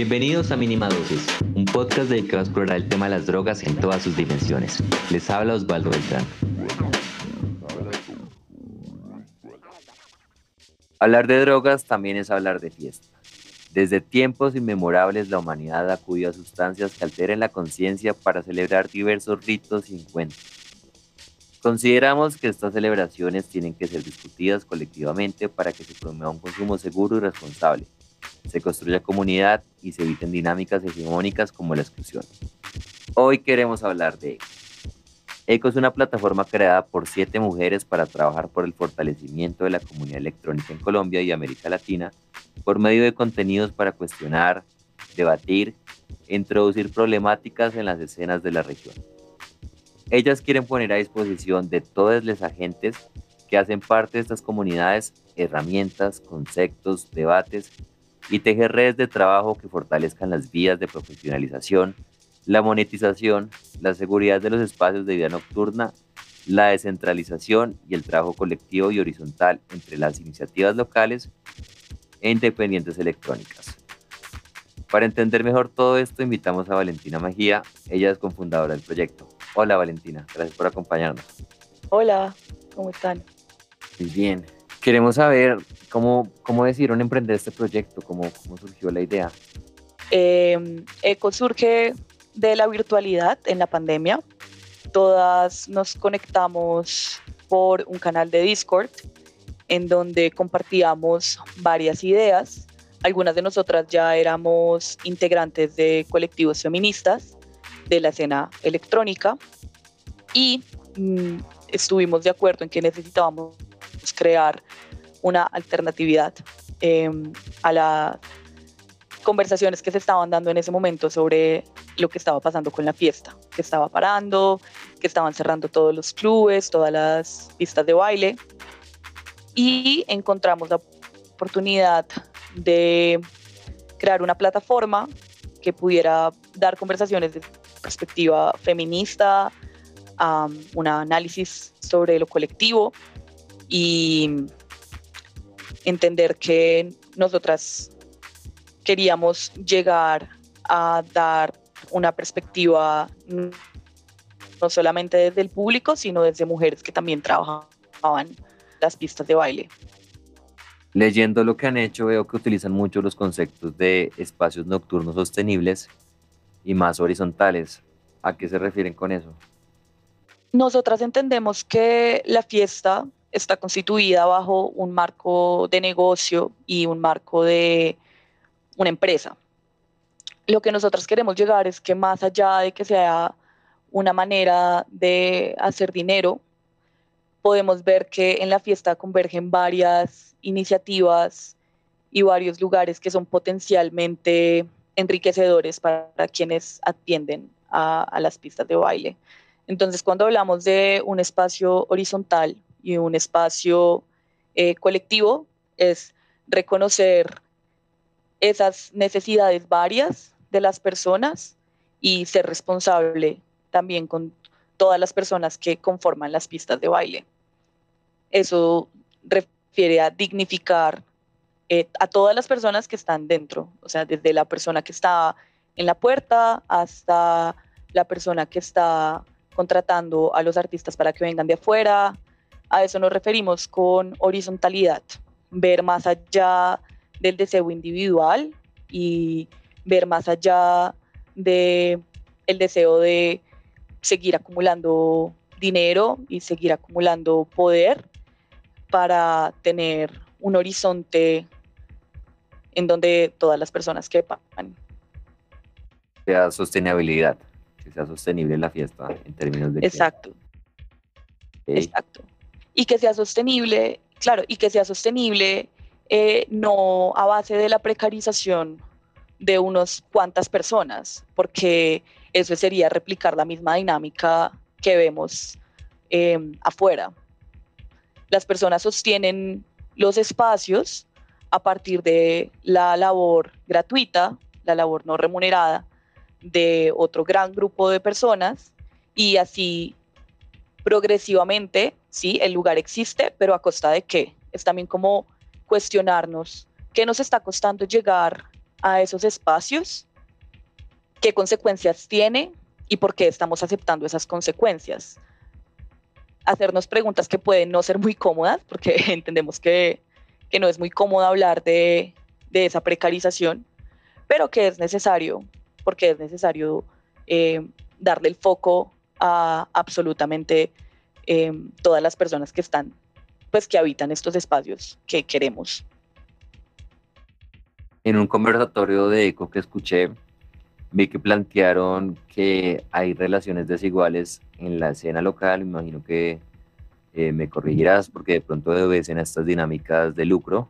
Bienvenidos a Mínima Dosis, un podcast dedicado a explorar el tema de las drogas en todas sus dimensiones. Les habla Osvaldo Beltrán. Hablar de drogas también es hablar de fiesta. Desde tiempos inmemorables la humanidad acudió a sustancias que alteren la conciencia para celebrar diversos ritos y encuentros. Consideramos que estas celebraciones tienen que ser discutidas colectivamente para que se promueva un consumo seguro y responsable, se construya comunidad y se eviten dinámicas hegemónicas como la exclusión. Hoy queremos hablar de ECO. ECO es una plataforma creada por siete mujeres para trabajar por el fortalecimiento de la comunidad electrónica en Colombia y América Latina por medio de contenidos para cuestionar, debatir introducir problemáticas en las escenas de la región. Ellas quieren poner a disposición de todos los agentes que hacen parte de estas comunidades herramientas, conceptos, debates y tejer redes de trabajo que fortalezcan las vías de profesionalización, la monetización, la seguridad de los espacios de vida nocturna, la descentralización y el trabajo colectivo y horizontal entre las iniciativas locales e independientes electrónicas. Para entender mejor todo esto, invitamos a Valentina Magía, ella es cofundadora del proyecto. Hola Valentina, gracias por acompañarnos. Hola, ¿cómo están? Muy bien, Queremos saber cómo, cómo decidieron emprender este proyecto, cómo, cómo surgió la idea. Eh, ECO surge de la virtualidad en la pandemia. Todas nos conectamos por un canal de Discord en donde compartíamos varias ideas. Algunas de nosotras ya éramos integrantes de colectivos feministas de la escena electrónica y mm, estuvimos de acuerdo en que necesitábamos crear una alternatividad em, a las conversaciones que se estaban dando en ese momento sobre lo que estaba pasando con la fiesta, que estaba parando, que estaban cerrando todos los clubes, todas las pistas de baile. Y encontramos la oportunidad de crear una plataforma que pudiera dar conversaciones de perspectiva feminista, un análisis sobre lo colectivo y entender que nosotras queríamos llegar a dar una perspectiva no solamente desde el público, sino desde mujeres que también trabajaban las pistas de baile. Leyendo lo que han hecho, veo que utilizan mucho los conceptos de espacios nocturnos sostenibles y más horizontales. ¿A qué se refieren con eso? Nosotras entendemos que la fiesta está constituida bajo un marco de negocio y un marco de una empresa. Lo que nosotros queremos llegar es que más allá de que sea una manera de hacer dinero, podemos ver que en la fiesta convergen varias iniciativas y varios lugares que son potencialmente enriquecedores para quienes atienden a, a las pistas de baile. Entonces, cuando hablamos de un espacio horizontal, y un espacio eh, colectivo es reconocer esas necesidades varias de las personas y ser responsable también con todas las personas que conforman las pistas de baile. Eso refiere a dignificar eh, a todas las personas que están dentro, o sea, desde la persona que está en la puerta hasta la persona que está contratando a los artistas para que vengan de afuera, a eso nos referimos con horizontalidad, ver más allá del deseo individual y ver más allá de el deseo de seguir acumulando dinero y seguir acumulando poder para tener un horizonte en donde todas las personas quepan. Sea sostenibilidad, que sea sostenible la fiesta en términos de... Exacto. Exacto y que sea sostenible, claro, y que sea sostenible eh, no a base de la precarización de unos cuantas personas, porque eso sería replicar la misma dinámica que vemos em, afuera. Las personas sostienen los espacios a partir de la labor gratuita, la labor no remunerada de otro gran grupo de personas y así progresivamente, sí, el lugar existe, pero a costa de qué? Es también como cuestionarnos qué nos está costando llegar a esos espacios, qué consecuencias tiene y por qué estamos aceptando esas consecuencias. Hacernos preguntas que pueden no ser muy cómodas, porque entendemos que, no es muy cómodo hablar de, esa precarización, pero que es necesario, porque es necesario eh, darle el foco a absolutamente eh, todas las personas que están, pues que habitan estos espacios que queremos. En un conversatorio de ECO que escuché, vi que plantearon que hay relaciones desiguales en la escena local, me imagino que eh, me corregirás porque de pronto obedecen a estas dinámicas de lucro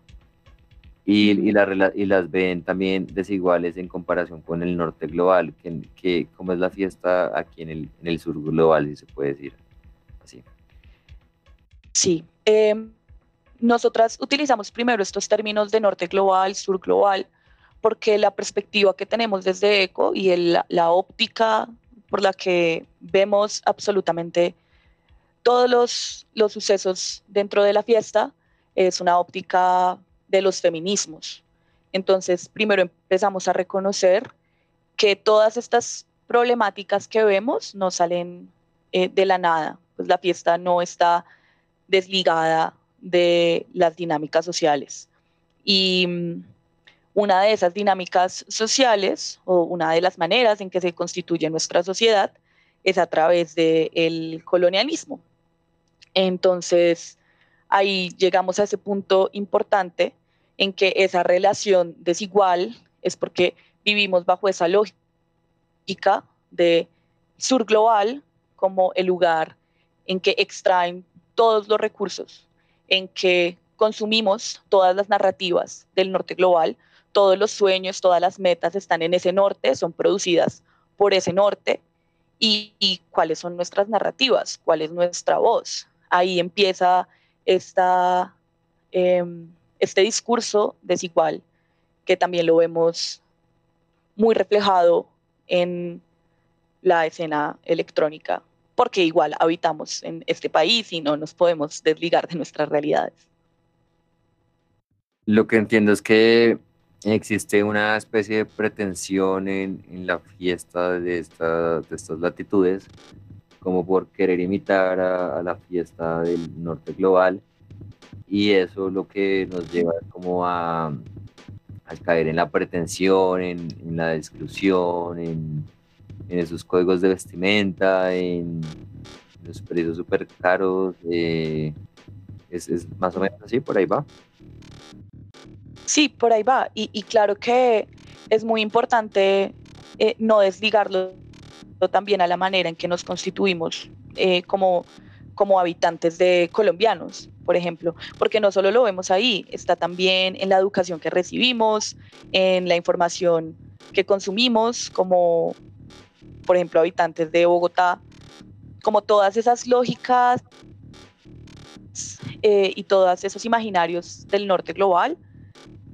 y, y, y, las ven también desiguales en comparación con el norte global, que, que como es la fiesta aquí en el, en el sur global, si se puede decir. Sí, em, nosotras utilizamos primero estos términos de norte global, sur global, porque la perspectiva que tenemos desde ECO y la óptica por la que vemos absolutamente todos los, los sucesos dentro de la fiesta es una óptica de los feminismos. Entonces, primero empezamos a reconocer que todas estas problemáticas que vemos no salen eh, de la nada, pues la fiesta no está desligada de las dinámicas sociales. Y mm, una de esas dinámicas sociales o una de las maneras en que se constituye nuestra sociedad es a través del colonialismo. Entonces, ahí llegamos a ese punto importante en que esa relación desigual es porque vivimos bajo esa lógica de sur global como el lugar en que extraen todos los recursos, en que consumimos todas las narrativas del norte global, todos los sueños, todas las metas están en ese norte, son producidas por ese norte. Y, cuáles son nuestras narrativas, cuál es nuestra voz. Ahí empieza em, este discurso desigual que también lo vemos muy reflejado en la escena electrónica, porque igual habitamos en este país y no nos podemos desligar de nuestras realidades. Lo que entiendo es que existe una especie de pretensión en, en la fiesta de, esta, de, estas latitudes, como por querer imitar a, la fiesta del norte global, y eso lo que nos lleva como a, a caer en la pretensión, en, en la exclusión, en, en, esos códigos de vestimenta, en los precios súper caros. Eh, es, es más o menos así, por ahí va. Sí, por ahí va. Y, claro que es muy importante eh, no desligarlo también a la manera en que nos constituimos eh, como, como habitantes de colombianos, por ejemplo, porque no solo lo vemos ahí, está también en la educación que recibimos, en la información que consumimos, como por ejemplo habitantes de Bogotá, como todas esas lógicas eh, y todos esos imaginarios del norte global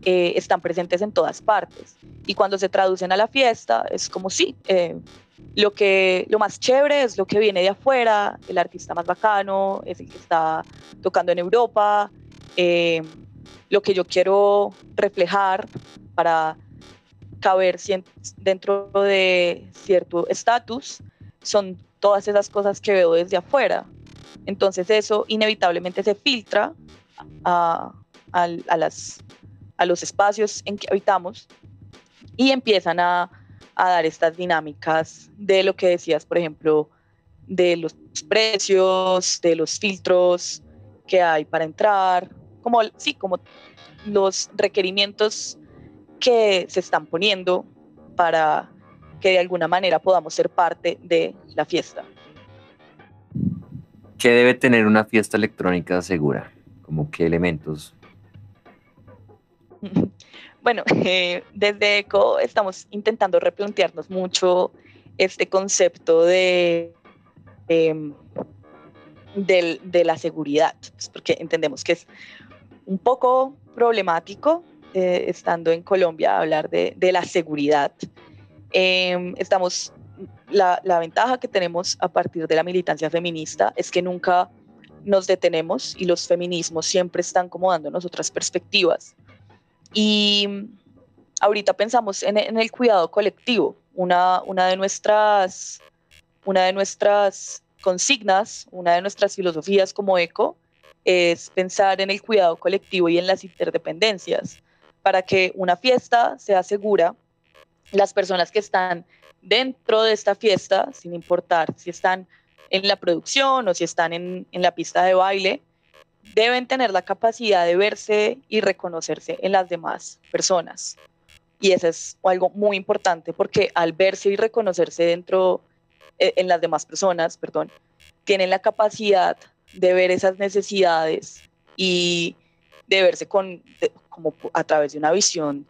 eh, están presentes en todas partes. Y cuando se traducen a la fiesta, es como sí, eh, lo, que, lo más chévere es lo que viene de afuera, el artista más bacano es el que está tocando en Europa, eh, lo que yo quiero reflejar para caber dentro de cierto estatus son todas esas cosas que veo desde afuera. Entonces eso inevitablemente se filtra a, a las a los espacios en que habitamos y empiezan a, dar estas dinámicas de lo que decías, por ejemplo, de los precios, de los filtros que hay para entrar, como, sí, como los requerimientos que se están poniendo para que de alguna manera podamos ser parte de la fiesta. ¿Qué debe tener una fiesta electrónica segura? ¿Como qué elementos Bueno, eh, desde ECO estamos intentando replantearnos mucho este concepto de, em, de, la seguridad, pues, porque entendemos que es un poco problemático eh, estando en Colombia hablar de, la seguridad. Em, estamos, la, ventaja que tenemos a partir de la militancia feminista es que nunca nos detenemos y los feminismos siempre están como dándonos otras perspectivas y ahorita pensamos en, el cuidado colectivo. Una de nuestras consignas, una de nuestras filosofías como ECO es pensar en el cuidado colectivo y en las interdependencias. Para que una fiesta sea segura, las personas que están dentro de esta fiesta, sin importar si están en la producción o si están en, en la pista de baile, deben tener la capacidad de verse y reconocerse en las demás personas. Y eso es algo muy importante porque al verse y reconocerse dentro, eh, en las demás personas, perdón, tienen la capacidad de ver esas necesidades y de verse con, como a través de una visión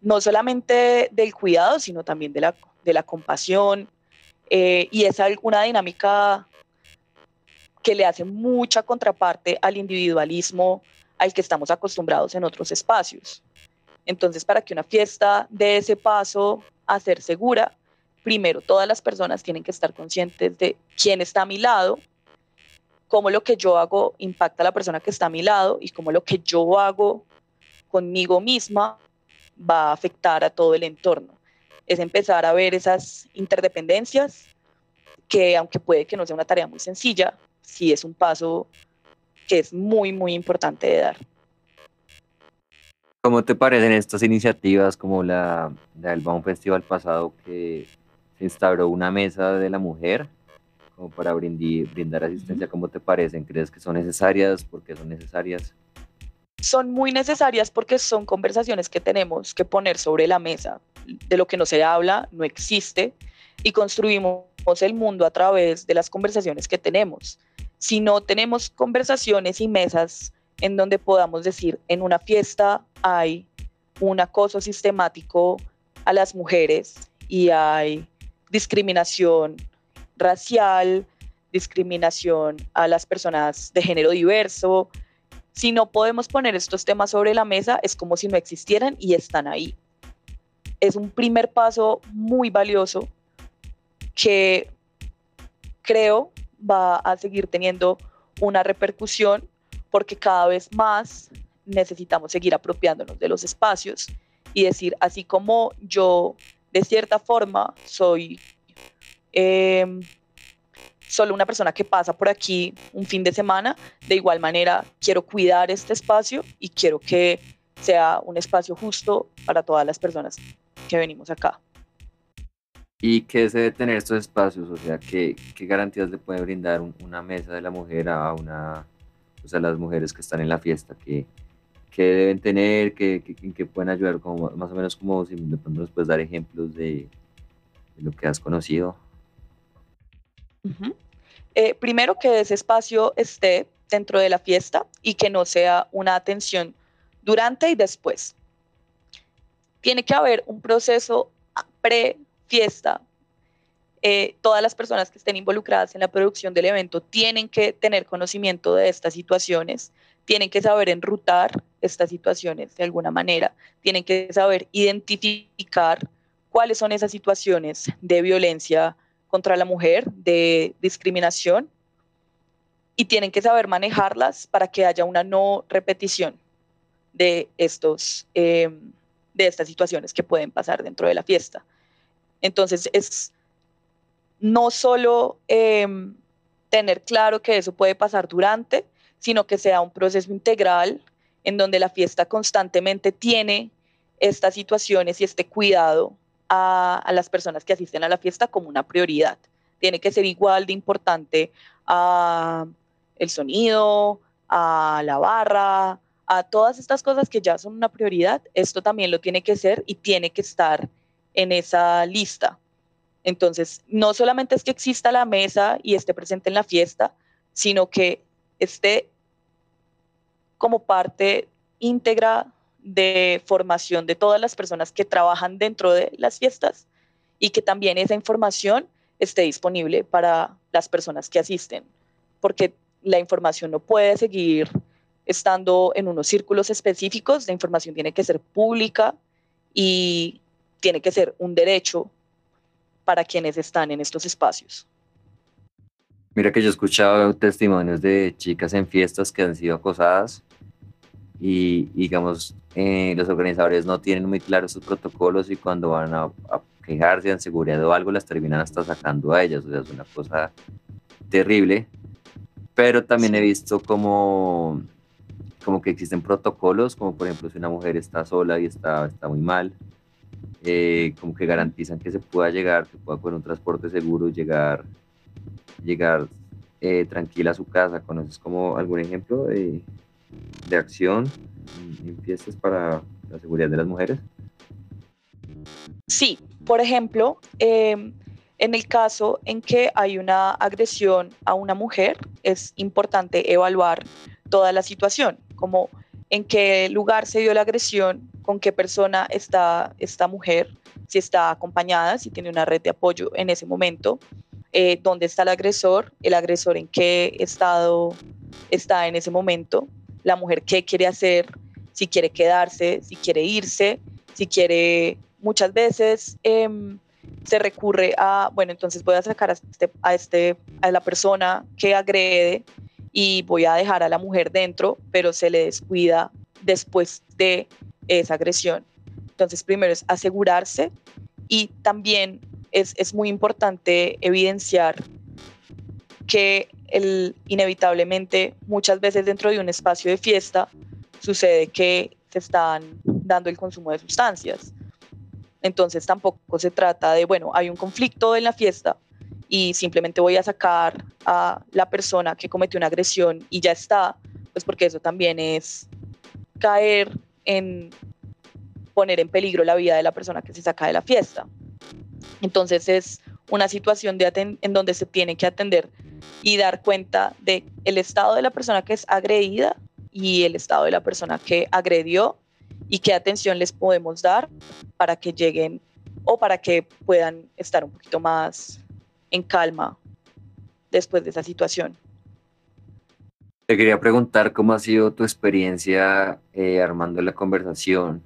no solamente del cuidado, sino también de la, de la compasión. Eh, y es una dinámica que le hace mucha contraparte al individualismo al que estamos acostumbrados en otros espacios. Entonces, para que una fiesta dé ese paso a ser segura, primero todas las personas tienen que estar conscientes de quién está a mi lado, cómo lo que yo hago impacta a la persona que está a mi lado y cómo lo que yo hago conmigo misma va a afectar a todo el entorno. Es empezar a ver esas interdependencias que aunque puede que no sea una tarea muy sencilla, sí es un paso que es muy, muy importante de dar. ¿Cómo te parecen estas iniciativas como la del Baum Festival pasado que se instauró una mesa de la mujer como para brindar asistencia? ¿Cómo te parecen? ¿Crees que son necesarias? ¿Por qué son necesarias? Son muy necesarias porque son conversaciones que tenemos que poner sobre la mesa. De lo que no se habla no existe y construimos el mundo a través de las conversaciones que tenemos. Si no tenemos conversaciones y mesas en donde podamos decir, en una fiesta hay un acoso sistemático a las mujeres y hay discriminación racial, discriminación a las personas de género diverso. Si no podemos poner estos temas sobre la mesa, es como si no existieran y están ahí. Es un primer paso muy valioso que creo va a seguir teniendo una repercusión porque cada vez más necesitamos seguir apropiándonos de los espacios y decir, así como yo de cierta forma soy em, solo una persona que pasa por aquí un fin de semana, de igual manera quiero cuidar este espacio y quiero que sea un espacio justo para todas las personas que venimos acá. ¿Y qué se debe tener estos espacios? O sea, ¿qué, qué garantías le puede brindar una mesa de la mujer a una o sea, las mujeres que están en la fiesta, que, que deben tener, que, que, pueden ayudar, como, más o menos como si nos puedes dar ejemplos de, lo que has conocido. Eh, primero que ese espacio esté dentro de la fiesta y que no sea una atención durante y después. Tiene que haber un proceso pre-fiesta eh, todas las personas que estén involucradas en la producción del evento tienen que tener conocimiento de estas situaciones, tienen que saber enrutar estas situaciones de alguna manera, tienen que saber identificar cuáles son esas situaciones de violencia contra la mujer, de discriminación, y tienen que saber manejarlas para que haya una no repetición de, estos, em, de estas situaciones que pueden pasar dentro de la fiesta. Entonces, es no solo em, tener claro que eso puede pasar durante, sino que sea un proceso integral en donde la fiesta constantemente tiene estas situaciones y este cuidado a, las personas que asisten a la fiesta como una prioridad. Tiene que ser igual de importante a el sonido, a la barra, a todas estas cosas que ya son una prioridad. Esto también lo tiene que ser y tiene que estar en esa lista entonces, no solamente es que exista la mesa y esté presente en la fiesta, sino que esté como parte íntegra de formación de todas las personas que trabajan dentro de las fiestas y que también esa información esté disponible para las personas que asisten, porque la información no puede seguir estando en unos círculos específicos, la información tiene que ser pública y tiene que ser un derecho para quienes están en estos espacios. Mira que yo he escuchado testimonios de chicas en fiestas que han sido acosadas y, digamos, eh, los organizadores no tienen muy claros sus protocolos y cuando van a, quejarse de seguridad o algo, las terminan hasta sacando a ellas. O sea, es una cosa terrible. Pero también he visto como, como que existen protocolos, como por ejemplo si una mujer está sola y está, está muy mal, eh, como que garantizan que se pueda llegar, que pueda con un transporte seguro llegar, llegar eh, tranquila a su casa. ¿Conoces como algún ejemplo de, de acción en fiestas para la seguridad de las mujeres? Sí, por ejemplo, em, en el caso en que hay una agresión a una mujer, es importante evaluar toda la situación, como en qué lugar se dio la agresión, con qué persona está esta mujer, si está acompañada, si tiene una red de apoyo en ese momento, eh, dónde está el agresor, el agresor en qué estado está en ese momento, la mujer qué quiere hacer, si quiere quedarse, si quiere irse, si quiere, muchas veces em, se recurre a, bueno, entonces voy a sacar a, este, a, este, a la persona que agrede y voy a dejar a la mujer dentro, pero se le descuida después de esa agresión. Entonces, primero es asegurarse y también es, es muy importante evidenciar que inevitablemente muchas veces dentro de un espacio de fiesta sucede que se están dando el consumo de sustancias. Entonces tampoco se trata de, bueno, hay un conflicto en la fiesta y simplemente voy a sacar a la persona que cometió una agresión y ya está, pues porque eso también es caer en poner en peligro la vida de la persona que se saca de la fiesta. Entonces es una situación en donde se tiene que atender y dar cuenta de el estado de la persona que es agredida y el estado de la persona que agredió y qué atención les podemos dar para que lleguen o para que puedan estar un poquito más en calma después de esa situación. Te quería preguntar cómo ha sido tu experiencia eh, armando la conversación.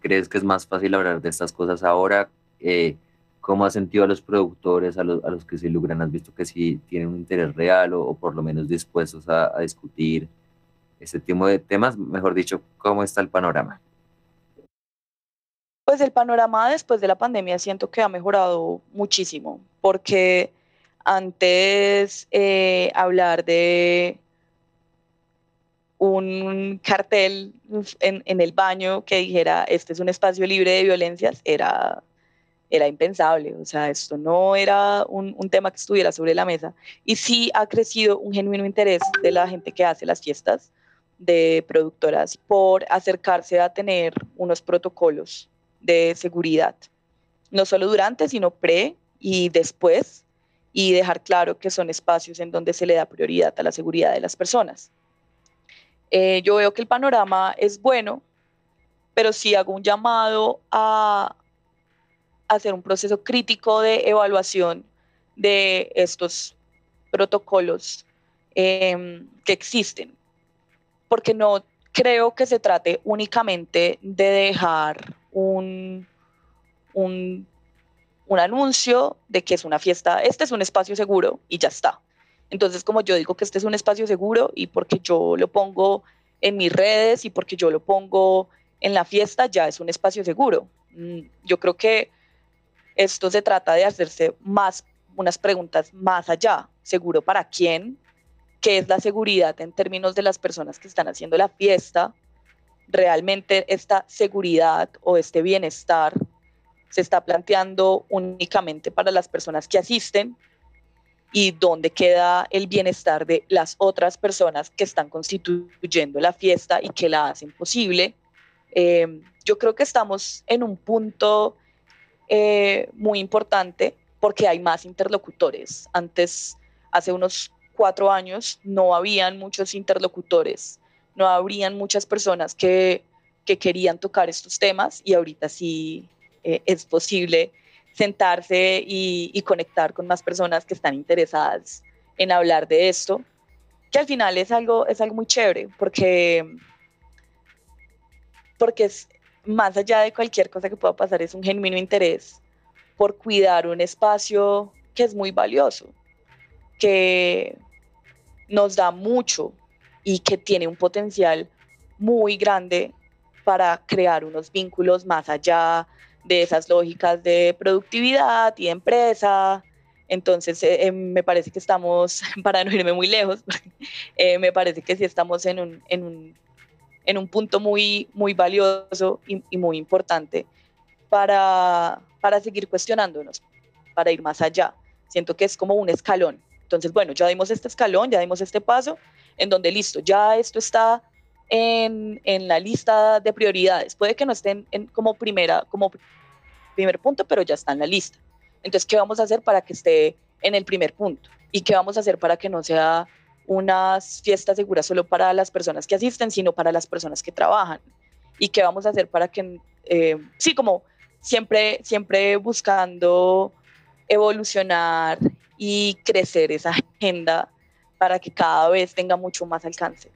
¿Crees que es más fácil hablar de estas cosas ahora? Eh, ¿Cómo has sentido a los productores, a los, que se logran? ¿Has visto que sí tienen un interés real o, por lo menos dispuestos a, a discutir este tipo de temas? Mejor dicho, ¿cómo está el panorama? Pues el panorama después de la pandemia siento que ha mejorado muchísimo, porque antes eh, hablar de un cartel en, el baño que dijera, este es un espacio libre de violencias, era, era impensable. O sea, esto no era un, un, tema que estuviera sobre la mesa. Y sí ha crecido un genuino interés de la gente que hace las fiestas, de productoras, por acercarse a tener unos protocolos de seguridad, no solo durante, sino pre y después, y dejar claro que son espacios en donde se le da prioridad a la seguridad de las personas. Eh, yo veo que el panorama es bueno, pero sí hago un llamado a, hacer un proceso crítico de evaluación de estos protocolos em, que existen, porque no creo que se trate únicamente de dejar un, un, un, anuncio de que es una fiesta, este es un espacio seguro y ya está. Entonces, como yo digo que este es un espacio seguro y porque yo lo pongo en mis redes y porque yo lo pongo en la fiesta, ya es un espacio seguro. Mm, yo creo que esto se trata de hacerse más unas preguntas más allá. ¿Seguro para quién? ¿Qué es la seguridad en términos de las personas que están haciendo la fiesta? ¿Realmente esta seguridad o este bienestar se está planteando únicamente para las personas que asisten y dónde queda el bienestar de las otras personas que están constituyendo la fiesta y que la hacen posible. Eh, yo creo que estamos en un punto eh, muy importante porque hay más interlocutores. Antes, hace unos cuatro años, no habían muchos interlocutores, no habrían muchas personas que, que querían tocar estos temas y ahorita sí eh, es posible sentarse y, conectar con más personas que están interesadas en hablar de esto, que al final es algo, es algo muy chévere, porque, porque es más allá de cualquier cosa que pueda pasar, es un genuino interés por cuidar un espacio que es muy valioso, que nos da mucho y que tiene un potencial muy grande para crear unos vínculos más allá de esas lógicas de productividad y de empresa. Entonces, eh, eh, me parece que estamos, para no irme muy lejos, eh, me parece que sí estamos en un, en un, en un punto muy, muy valioso y, y, muy importante para, para seguir cuestionándonos, para ir más allá. Siento que es como un escalón. Entonces, bueno, ya dimos este escalón, ya dimos este paso, en donde listo, ya esto está en, en la lista de prioridades. Puede que no estén en, como, primera, como primer punto, pero ya está en la lista. Entonces, ¿qué vamos a hacer para que esté en el primer punto? ¿Y qué vamos a hacer para que no sea unas fiestas seguras solo para las personas que asisten, sino para las personas que trabajan? ¿Y qué vamos a hacer para que, eh, sí, como siempre, siempre buscando evolucionar y crecer esa agenda para que cada vez tenga mucho más alcance.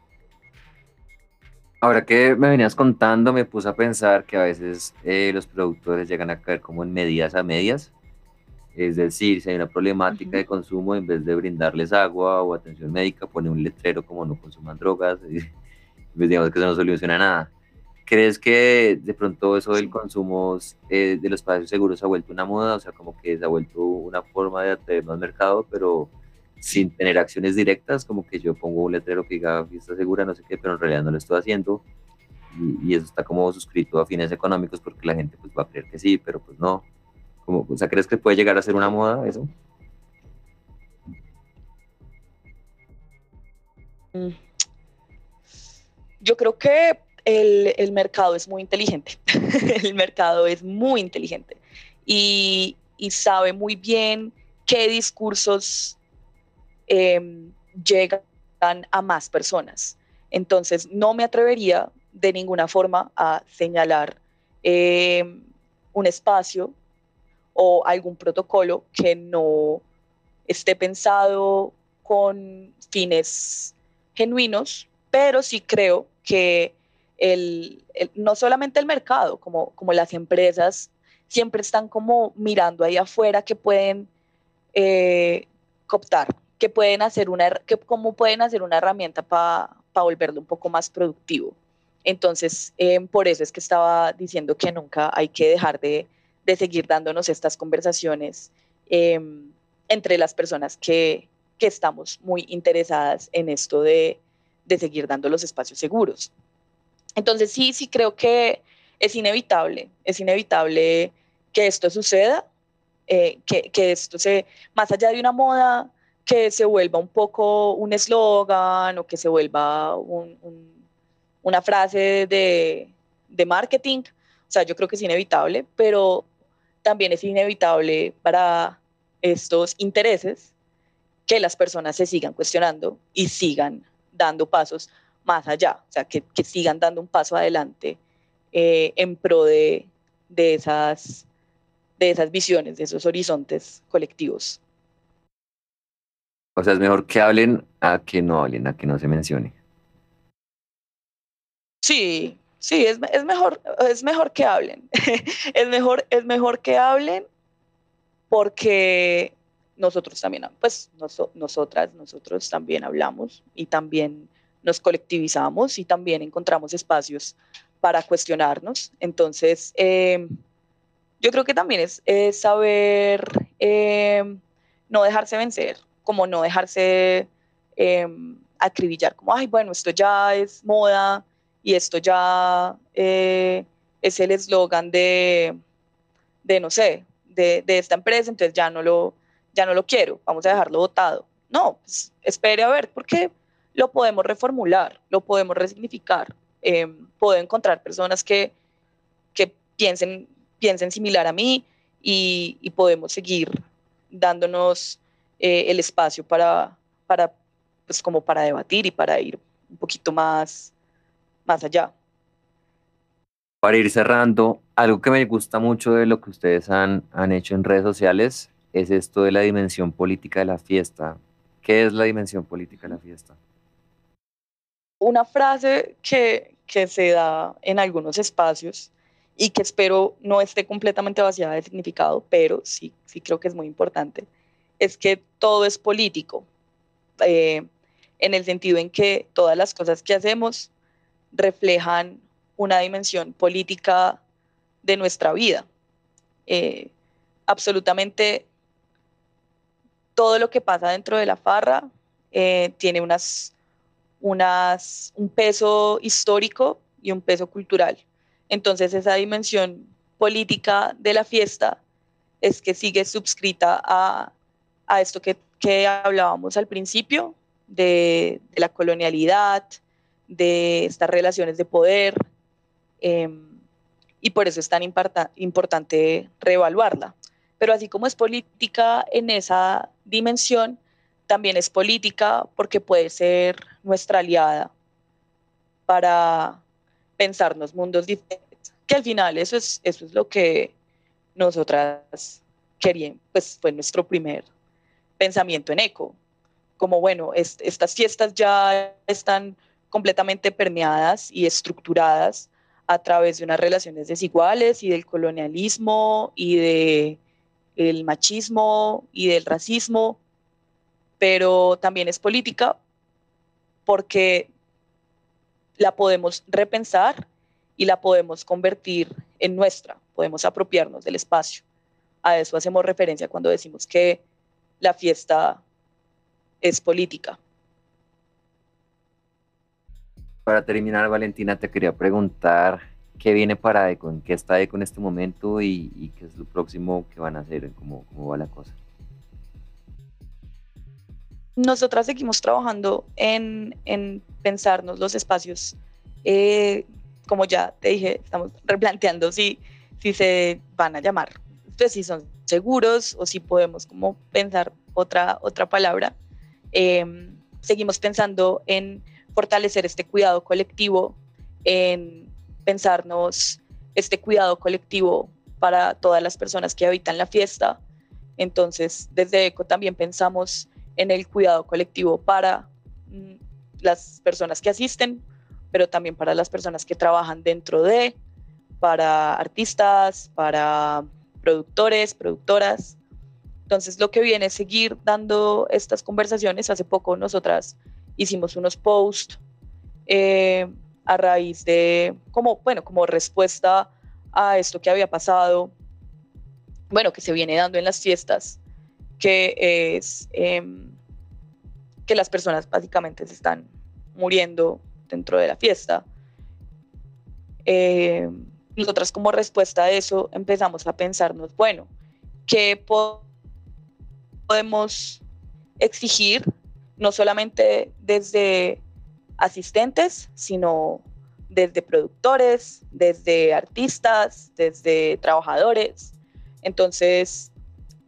Ahora que me venías contando, me puse a pensar que a veces eh, los productores llegan a caer como en medidas a medias. Es decir, si hay una problemática de consumo, en vez de brindarles agua o atención médica, pone un letrero como no consuman drogas. Y, pues digamos que eso no soluciona nada. ¿Crees que de pronto eso del consumo eh, de los espacios seguros se ha vuelto una moda? O sea, como que se ha vuelto una forma de atraer más mercado, pero sin tener acciones directas, como que yo pongo un letrero que diga fiesta segura, no sé qué, pero en realidad no lo estoy haciendo. Y, eso está como suscrito a fines económicos porque la gente pues va a creer que sí, pero pues no. O sea, ¿crees que puede llegar a ser una moda eso? Mm. Yo creo que el, mercado es muy inteligente. el mercado es muy inteligente y, y sabe muy bien qué discursos Em, llegan a más personas. Entonces, no me atrevería de ninguna forma a señalar em, un espacio o algún protocolo que no esté pensado con fines genuinos, pero sí creo que el, no solamente el mercado, como, como las empresas siempre están como mirando ahí afuera que pueden eh, cooptar que pueden hacer una, que cómo pueden hacer una herramienta para volverlo un poco más productivo. Entonces, em, por eso es que estaba diciendo que nunca hay que dejar de, de seguir dándonos estas conversaciones em, entre las personas que, que, estamos muy interesadas en esto de, de seguir dando los espacios seguros. Entonces, sí, sí creo que es inevitable, es inevitable que esto suceda, eh, que, que esto se, más allá de una moda, que se vuelva un poco un eslogan o que se vuelva una frase de, de, marketing. O sea, yo creo que es inevitable, pero también es inevitable para estos intereses que las personas se sigan cuestionando y sigan dando pasos más allá, o sea, que, que sigan dando un paso adelante eh, en pro de, de, esas, de esas visiones, de esos horizontes colectivos. O sea, es mejor que hablen a que no hablen, a que no se mencione. Sí, sí, es, mejor, es mejor que hablen. es, mejor, es mejor que hablen porque nosotros también, pues nosotras, nosotros también hablamos y también nos colectivizamos y también encontramos espacios para cuestionarnos. Entonces, em, yo creo que también es, saber em, no dejarse vencer, como no dejarse em, acribillar, como, ay, bueno, esto ya es moda y esto ya eh, es el eslogan de, de, no sé, de, de, esta empresa, entonces ya no, lo, ya no lo quiero, vamos a dejarlo votado. No, pues, espere a ver, porque lo podemos reformular, lo podemos resignificar. Eh, puedo encontrar personas que, que piensen, piensen similar a mí y, y podemos seguir dándonos eh, el espacio para, para, pues como para debatir y para ir un poquito más, más allá. Para ir cerrando, algo que me gusta mucho de lo que ustedes han, han hecho en redes sociales es esto de la dimensión política de la fiesta. ¿Qué es la dimensión política de la fiesta? Una frase que, que se da en algunos espacios y que espero no esté completamente vaciada de significado, pero sí, sí creo que es muy importante, es que todo es político, eh, en el sentido en que todas las cosas que hacemos reflejan una dimensión política de nuestra vida. Eh, absolutamente todo lo que pasa dentro de la farra eh, tiene unas, unas, un peso histórico y un peso cultural. Entonces esa dimensión política de la fiesta es que sigue subscrita a, a esto que, que, hablábamos al principio, de, la colonialidad, de estas relaciones de poder, eh, y por eso es tan importante reevaluarla. Pero así como es política en esa dimensión, también es política porque puede ser nuestra aliada para pensarnos mundos diferentes, que al final eso es, eso es lo que nosotras queríamos, pues fue nuestro primer pensamiento en eco, como bueno, estas fiestas ya están completamente permeadas y estructuradas a través de unas relaciones desiguales y del colonialismo y de el machismo y del racismo, pero también es política porque la podemos repensar y la podemos convertir en nuestra, podemos apropiarnos del espacio. A eso hacemos referencia cuando decimos que la fiesta es política. Para terminar, Valentina, te quería preguntar qué viene para Eco, en qué está Eco en este momento y, qué es lo próximo que van a hacer, cómo, cómo va la cosa. Nosotras seguimos trabajando en, en pensarnos los espacios. Eh, como ya te dije, estamos replanteando si, si se van a llamar, pues si son seguros o si podemos como pensar otra, otra palabra. Eh, seguimos pensando en fortalecer este cuidado colectivo, en pensarnos este cuidado colectivo para todas las personas que habitan la fiesta. Entonces, desde ECO también pensamos en el cuidado colectivo para mm, las personas que asisten, pero también para las personas que trabajan dentro de, para artistas, para productores, productoras. Entonces, lo que viene es seguir dando estas conversaciones. Hace poco nosotras hicimos unos posts eh, a raíz de, como, bueno, como respuesta a esto que había pasado, bueno, que se viene dando en las fiestas, que es em, que las personas básicamente se están muriendo dentro de la fiesta. Eh, nosotras como respuesta a eso empezamos a pensarnos, bueno, ¿qué podemos exigir no solamente desde asistentes, sino desde productores, desde artistas, desde trabajadores. Entonces,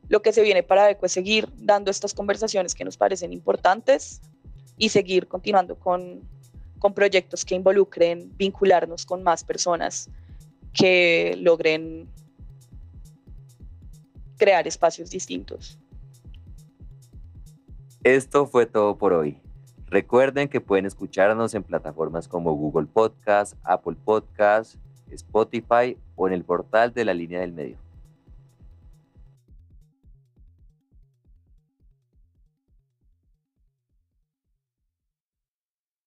lo que se viene para ECO es seguir dando estas conversaciones que nos parecen importantes y seguir continuando con, con proyectos que involucren vincularnos con más personas que logren crear espacios distintos. Esto fue todo por hoy. Recuerden que pueden escucharnos en plataformas como Google Podcast, Apple Podcast, Spotify o en el portal de la línea del medio.